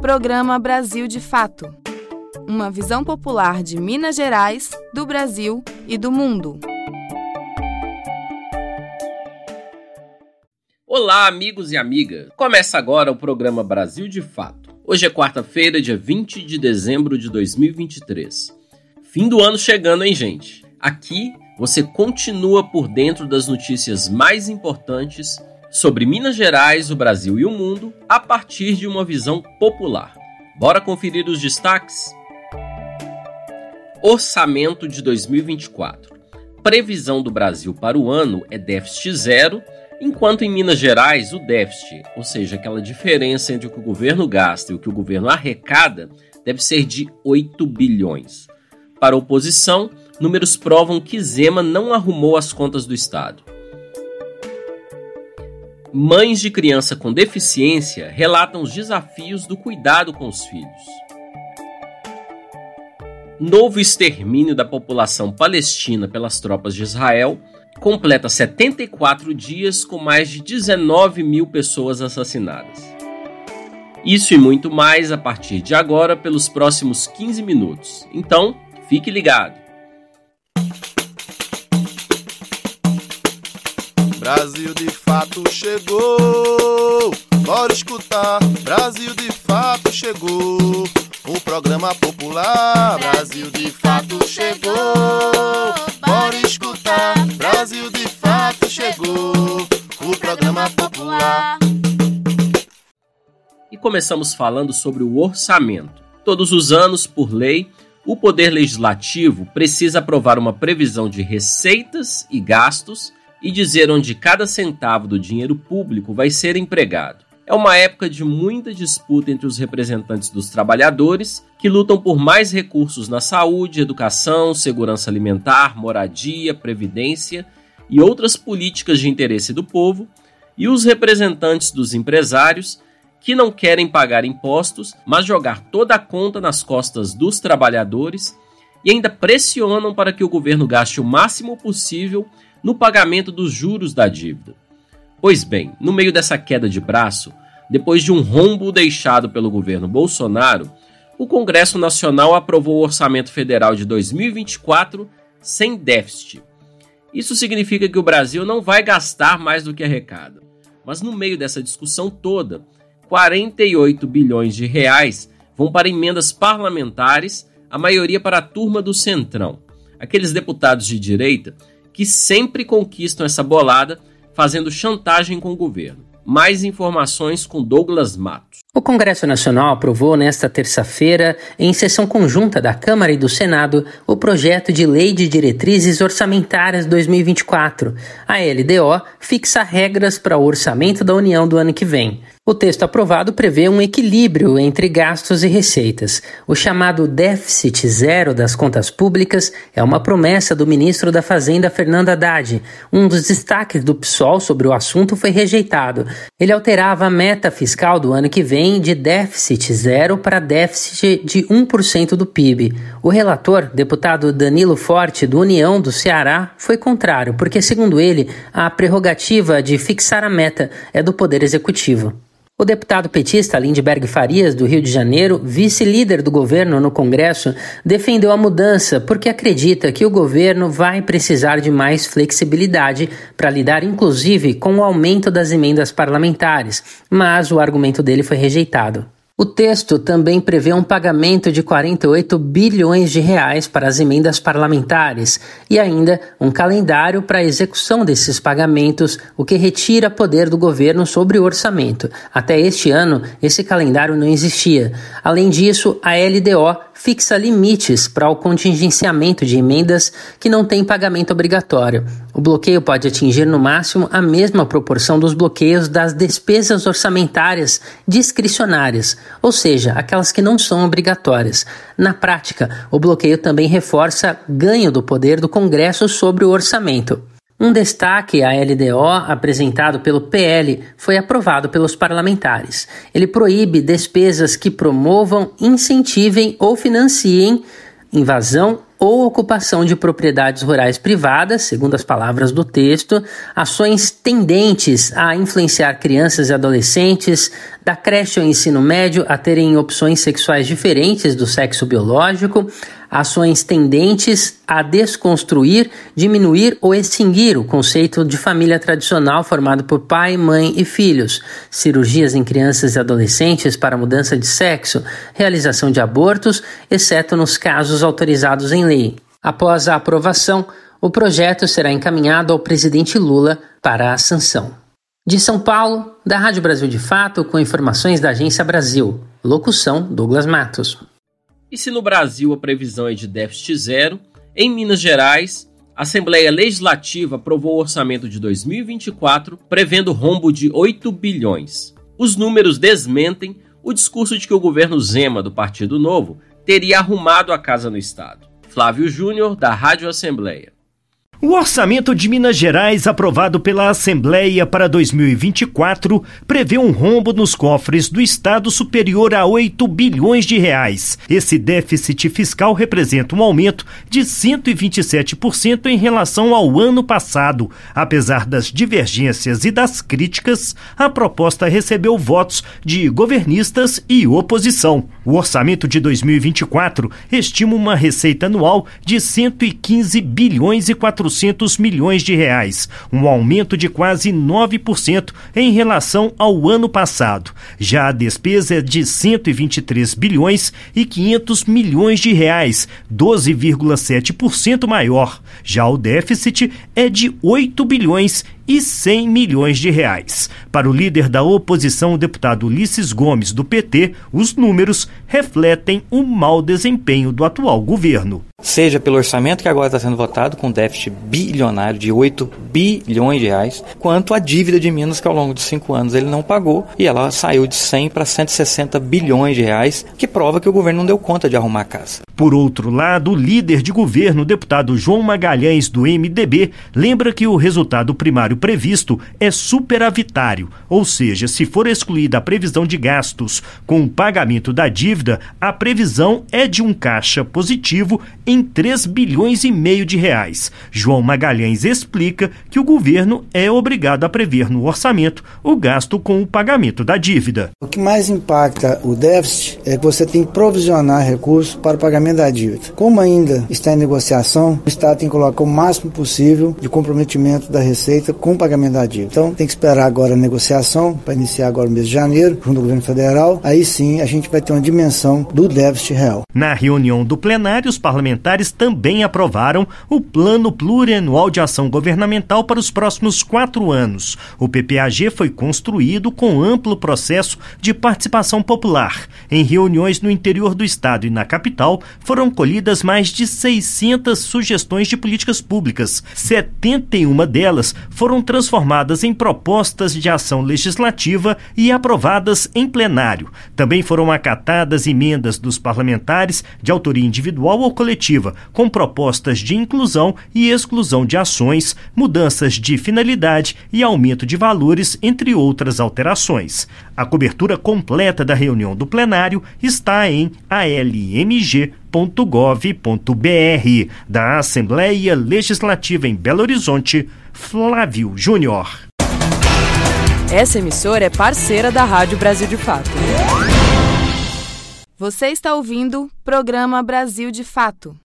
Programa Brasil de Fato. Uma visão popular de Minas Gerais, do Brasil e do mundo. Olá, amigos e amigas. Começa agora o programa Brasil de Fato. Hoje é quarta-feira, dia 20 de dezembro de 2023. Fim do ano chegando, hein, gente? Aqui você continua por dentro das notícias mais importantes sobre Minas Gerais, o Brasil e o mundo a partir de uma visão popular. Bora conferir os destaques? Orçamento de 2024. Previsão do Brasil para o ano é déficit zero, enquanto em Minas Gerais o déficit, ou seja, aquela diferença entre o que o governo gasta e o que o governo arrecada, deve ser de 8 bilhões. Para a oposição, números provam que Zema não arrumou as contas do Estado. Mães de criança com deficiência relatam os desafios do cuidado com os filhos. Novo extermínio da população palestina pelas tropas de Israel completa 74 dias com mais de 19 mil pessoas assassinadas. Isso e muito mais a partir de agora pelos próximos 15 minutos. Então, fique ligado. Brasil de fato chegou. Bora escutar, Brasil de fato chegou. O programa popular, Brasil de fato chegou. Bora escutar, Brasil de fato chegou. O programa popular. E começamos falando sobre o orçamento. Todos os anos, por lei, o Poder Legislativo precisa aprovar uma previsão de receitas e gastos e dizer onde cada centavo do dinheiro público vai ser empregado. É uma época de muita disputa entre os representantes dos trabalhadores, que lutam por mais recursos na saúde, educação, segurança alimentar, moradia, previdência e outras políticas de interesse do povo, e os representantes dos empresários, que não querem pagar impostos, mas jogar toda a conta nas costas dos trabalhadores e ainda pressionam para que o governo gaste o máximo possível no pagamento dos juros da dívida. Pois bem, no meio dessa queda de braço, depois de um rombo deixado pelo governo Bolsonaro, o Congresso Nacional aprovou o Orçamento Federal de 2024 sem déficit. Isso significa que o Brasil não vai gastar mais do que arrecada. Mas no meio dessa discussão toda, 48 bilhões de reais vão para emendas parlamentares, a maioria para a turma do Centrão, aqueles deputados de direita que sempre conquistam essa bolada fazendo chantagem com o governo. Mais informações com Douglas Matos. O Congresso Nacional aprovou nesta terça-feira, em sessão conjunta da Câmara e do Senado, o projeto de Lei de Diretrizes Orçamentárias 2024. A LDO fixa regras para o orçamento da União do ano que vem. O texto aprovado prevê um equilíbrio entre gastos e receitas. O chamado déficit zero das contas públicas é uma promessa do ministro da Fazenda, Fernando Haddad. Um dos destaques do PSOL sobre o assunto foi rejeitado. Ele alterava a meta fiscal do ano que vem de déficit zero para déficit de 1% do PIB. O relator, deputado Danilo Forte, do União do Ceará, foi contrário, porque, segundo ele, a prerrogativa de fixar a meta é do Poder Executivo. O deputado petista Lindbergh Farias, do Rio de Janeiro, vice-líder do governo no Congresso, defendeu a mudança porque acredita que o governo vai precisar de mais flexibilidade para lidar, inclusive, com o aumento das emendas parlamentares, mas o argumento dele foi rejeitado. O texto também prevê um pagamento de 48 bilhões de reais para as emendas parlamentares e ainda um calendário para a execução desses pagamentos, o que retira poder do governo sobre o orçamento. Até este ano, esse calendário não existia. Além disso, a LDO fixa limites para o contingenciamento de emendas que não têm pagamento obrigatório. O bloqueio pode atingir no máximo a mesma proporção dos bloqueios das despesas orçamentárias discricionárias, ou seja, aquelas que não são obrigatórias. Na prática, o bloqueio também reforça ganho do poder do Congresso sobre o orçamento. Um destaque à LDO apresentado pelo PL foi aprovado pelos parlamentares. Ele proíbe despesas que promovam, incentivem ou financiem invasão ou ocupação de propriedades rurais privadas, segundo as palavras do texto, ações tendentes a influenciar crianças e adolescentes da creche ao ensino médio a terem opções sexuais diferentes do sexo biológico, ações tendentes a desconstruir, diminuir ou extinguir o conceito de família tradicional formado por pai, mãe e filhos, cirurgias em crianças e adolescentes para mudança de sexo, realização de abortos, exceto nos casos autorizados em lei. Após a aprovação, o projeto será encaminhado ao presidente Lula para a sanção. De São Paulo, da Rádio Brasil de Fato, com informações da Agência Brasil. Locução: Douglas Matos. E se no Brasil a previsão é de déficit zero, em Minas Gerais, a Assembleia Legislativa aprovou o orçamento de 2024, prevendo rombo de 8 bilhões. Os números desmentem o discurso de que o governo Zema, do Partido Novo, teria arrumado a casa no Estado. Flávio Júnior, da Rádio Assembleia. O orçamento de Minas Gerais, aprovado pela Assembleia para 2024, prevê um rombo nos cofres do Estado superior a 8 bilhões de reais. Esse déficit fiscal representa um aumento de 127% em relação ao ano passado. Apesar das divergências e das críticas, a proposta recebeu votos de governistas e oposição. O orçamento de 2024 estima uma receita anual de 115 bilhões e 400 400 milhões de reais, um aumento de quase 9% em relação ao ano passado. Já a despesa é de 123 bilhões e 500 milhões de reais, 12,7% maior. Já o déficit é de 8 bilhões e 100 milhões de reais. Para o líder da oposição, o deputado Ulisses Gomes, do PT, os números refletem o mau desempenho do atual governo. Seja pelo orçamento que agora está sendo votado, com déficit bilionário de 8 bilhões de reais, quanto a dívida de Minas, que ao longo de cinco anos ele não pagou, e ela saiu de 100 para 160 bilhões de reais, que prova que o governo não deu conta de arrumar a casa. Por outro lado, o líder de governo, o deputado João Magalhães, do MDB, lembra que o resultado primário previsto é superavitário, ou seja, se for excluída a previsão de gastos com o pagamento da dívida, a previsão é de um caixa positivo em 3 bilhões e meio de reais. João Magalhães explica que o governo é obrigado a prever no orçamento o gasto com o pagamento da dívida. O que mais impacta o déficit é que você tem que provisionar recursos para o pagamento da dívida. Como ainda está em negociação, o Estado tem que colocar o máximo possível de comprometimento da receita com com o pagamento da dívida. Então tem que esperar agora a negociação para iniciar agora no mês de janeiro, junto ao governo federal. Aí sim a gente vai ter uma dimensão do déficit real. Na reunião do plenário, os parlamentares também aprovaram o Plano Plurianual de Ação Governamental para os próximos quatro anos. O PPAG foi construído com amplo processo de participação popular. Em reuniões no interior do estado e na capital, foram colhidas mais de 600 sugestões de políticas públicas. 71 delas foram foram transformadas em propostas de ação legislativa e aprovadas em plenário. Também foram acatadas emendas dos parlamentares de autoria individual ou coletiva, com propostas de inclusão e exclusão de ações, mudanças de finalidade e aumento de valores, entre outras alterações. A cobertura completa da reunião do plenário está em almg da Assembleia Legislativa em Belo Horizonte, Flávio Júnior. Essa emissora é parceira da Rádio Brasil de Fato. Você está ouvindo Programa Brasil de Fato.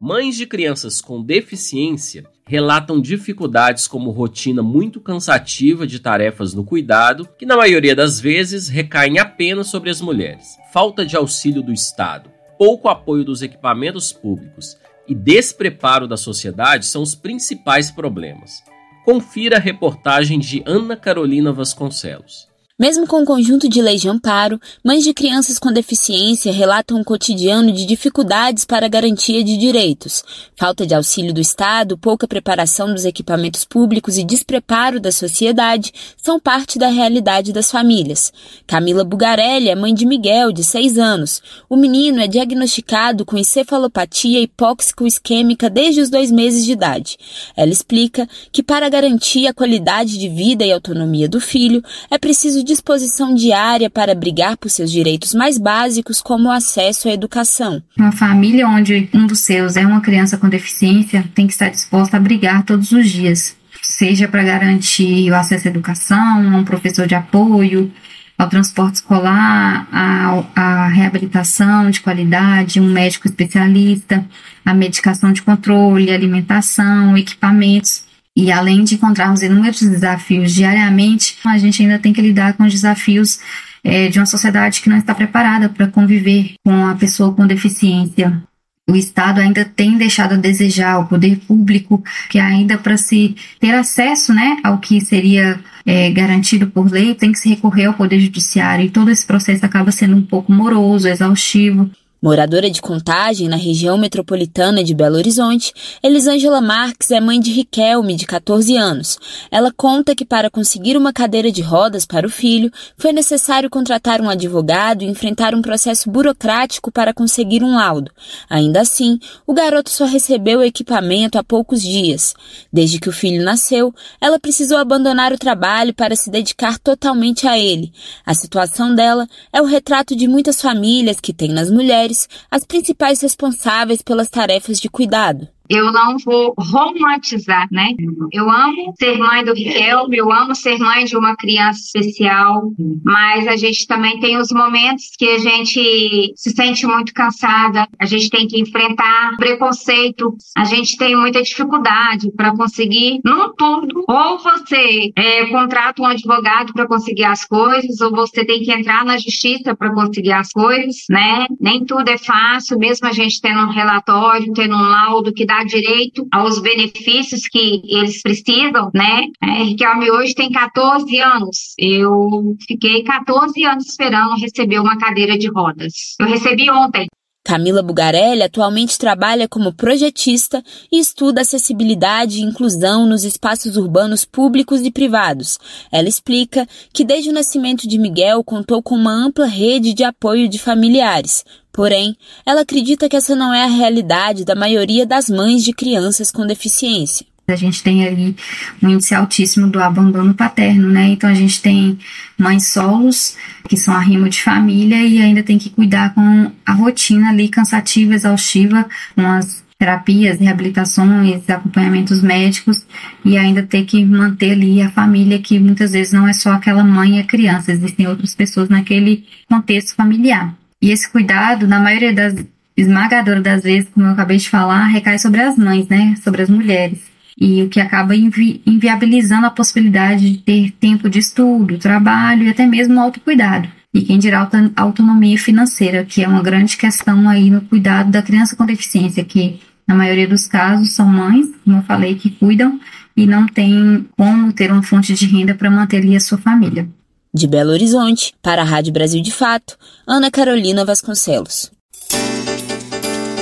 Mães de crianças com deficiência relatam dificuldades como rotina muito cansativa de tarefas no cuidado, que na maioria das vezes recaem apenas sobre as mulheres. Falta de auxílio do Estado, pouco apoio dos equipamentos públicos e despreparo da sociedade são os principais problemas. Confira a reportagem de Ana Carolina Vasconcelos. Mesmo com o conjunto de leis de amparo, mães de crianças com deficiência relatam um cotidiano de dificuldades para a garantia de direitos, falta de auxílio do Estado, pouca preparação dos equipamentos públicos e despreparo da sociedade são parte da realidade das famílias. Camila Bugarelli é mãe de Miguel, de 6 anos. O menino é diagnosticado com encefalopatia hipóxico-isquêmica desde os dois meses de idade. Ela explica que para garantir a qualidade de vida e autonomia do filho, é preciso disposição diária para brigar por seus direitos mais básicos, como o acesso à educação. Uma família onde um dos seus é uma criança com deficiência tem que estar disposta a brigar todos os dias, seja para garantir o acesso à educação, a um professor de apoio, ao transporte escolar, à, reabilitação de qualidade, um médico especialista, a medicação de controle, alimentação, equipamentos. E além de encontrarmos inúmeros desafios diariamente, a gente ainda tem que lidar com os desafios é, de uma sociedade que não está preparada para conviver com a pessoa com deficiência. O Estado ainda tem deixado a desejar, o poder público, que ainda para se ter acesso né, ao que seria é, garantido por lei, tem que se recorrer ao Poder Judiciário, e todo esse processo acaba sendo um pouco moroso, exaustivo. Moradora de Contagem, na região metropolitana de Belo Horizonte, Elisângela Marques é mãe de Riquelme, de 14 anos. Ela conta que para conseguir uma cadeira de rodas para o filho, foi necessário contratar um advogado e enfrentar um processo burocrático para conseguir um laudo. Ainda assim, o garoto só recebeu o equipamento há poucos dias. Desde que o filho nasceu, ela precisou abandonar o trabalho para se dedicar totalmente a ele. A situação dela é o retrato de muitas famílias que têm nas mulheres mulheres as principais responsáveis pelas tarefas de cuidado eu não vou romantizar, né? Eu amo ser mãe do Riquelme, eu amo ser mãe de uma criança especial, mas a gente também tem os momentos que a gente se sente muito cansada, a gente tem que enfrentar preconceito, a gente tem muita dificuldade para conseguir num tudo. Ou você é, contrata um advogado para conseguir as coisas, ou você tem que entrar na justiça para conseguir as coisas, né? Nem tudo é fácil, mesmo a gente tendo um relatório, tendo um laudo que dá direito aos benefícios que eles precisam, né? É, Riquelme hoje tem 14 anos. Eu fiquei 14 anos esperando receber uma cadeira de rodas. Eu recebi ontem. Camila Bugarelli atualmente trabalha como projetista e estuda acessibilidade e inclusão nos espaços urbanos públicos e privados. Ela explica que desde o nascimento de Miguel contou com uma ampla rede de apoio de familiares. Porém, ela acredita que essa não é a realidade da maioria das mães de crianças com deficiência. A gente tem ali um índice altíssimo do abandono paterno, né? Então a gente tem mães solos, que são arrimo de família, e ainda tem que cuidar com a rotina ali cansativa, exaustiva, com as terapias, reabilitações, acompanhamentos médicos, e ainda ter que manter ali a família, que muitas vezes não é só aquela mãe e a criança, existem outras pessoas naquele contexto familiar. E esse cuidado, na maioria das esmagadoras das vezes, como eu acabei de falar, recai sobre as mães, né? Sobre as mulheres e o que acaba invi inviabilizando a possibilidade de ter tempo de estudo, trabalho e até mesmo autocuidado. E quem dirá autonomia financeira, que é uma grande questão aí no cuidado da criança com deficiência, que na maioria dos casos são mães, como eu falei, que cuidam e não tem como ter uma fonte de renda para manter ali a sua família. De Belo Horizonte, para a Rádio Brasil de Fato, Ana Carolina Vasconcelos.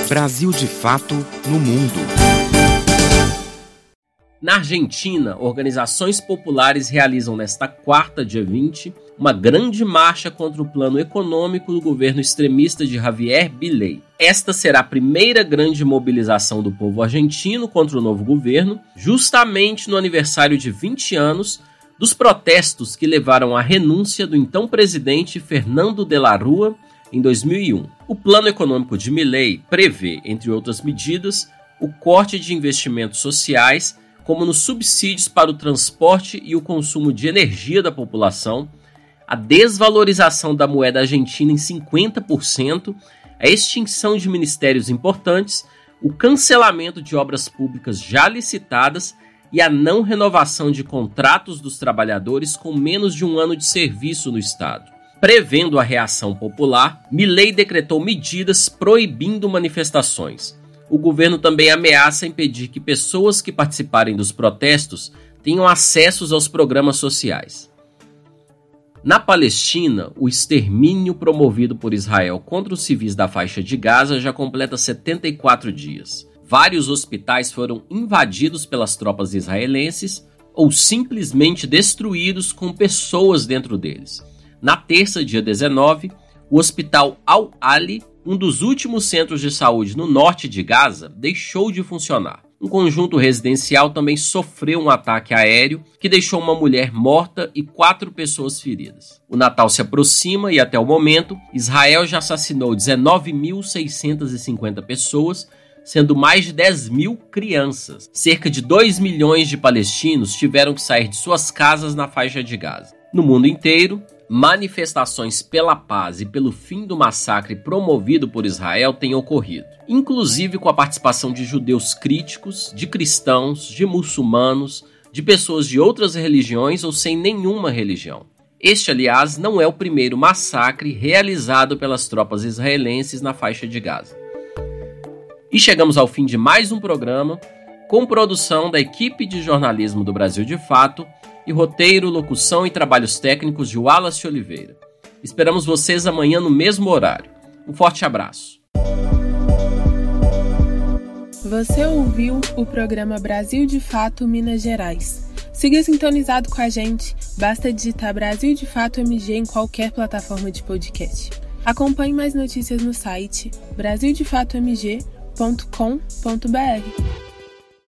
Brasil de Fato no Mundo. Na Argentina, organizações populares realizam nesta quarta, dia 20, uma grande marcha contra o plano econômico do governo extremista de Javier Milei. Esta será a primeira grande mobilização do povo argentino contra o novo governo, justamente no aniversário de 20 anos dos protestos que levaram à renúncia do então presidente Fernando de la Rua em 2001. O plano econômico de Milei prevê, entre outras medidas, o corte de investimentos sociais como nos subsídios para o transporte e o consumo de energia da população, a desvalorização da moeda argentina em 50%, a extinção de ministérios importantes, o cancelamento de obras públicas já licitadas e a não renovação de contratos dos trabalhadores com menos de um ano de serviço no Estado. Prevendo a reação popular, Milley decretou medidas proibindo manifestações o governo também ameaça impedir que pessoas que participarem dos protestos tenham acessos aos programas sociais. Na Palestina, o extermínio promovido por Israel contra os civis da faixa de Gaza já completa 74 dias. Vários hospitais foram invadidos pelas tropas israelenses ou simplesmente destruídos com pessoas dentro deles. Na terça, dia 19, o hospital Al-Ali um dos últimos centros de saúde no norte de Gaza deixou de funcionar. um conjunto residencial também sofreu um ataque aéreo que deixou uma mulher morta e quatro pessoas feridas. O Natal se aproxima e, até o momento, Israel já assassinou 19.650 pessoas, sendo mais de 10 mil crianças. Cerca de 2 milhões de palestinos tiveram que sair de suas casas na faixa de Gaza. No mundo inteiro, manifestações pela paz e pelo fim do massacre promovido por Israel têm ocorrido, inclusive com a participação de judeus críticos, de cristãos, de muçulmanos, de pessoas de outras religiões ou sem nenhuma religião. Este, aliás, não é o primeiro massacre realizado pelas tropas israelenses na faixa de Gaza. E chegamos ao fim de mais um programa, com produção da equipe de jornalismo do Brasil de Fato e roteiro, locução e trabalhos técnicos de Wallace Oliveira. Esperamos vocês amanhã no mesmo horário. Um forte abraço. Você ouviu o programa Brasil de Fato Minas Gerais. Siga sintonizado com a gente, basta digitar Brasil de Fato MG em qualquer plataforma de podcast. Acompanhe mais notícias no site brasildefatomg.com.br.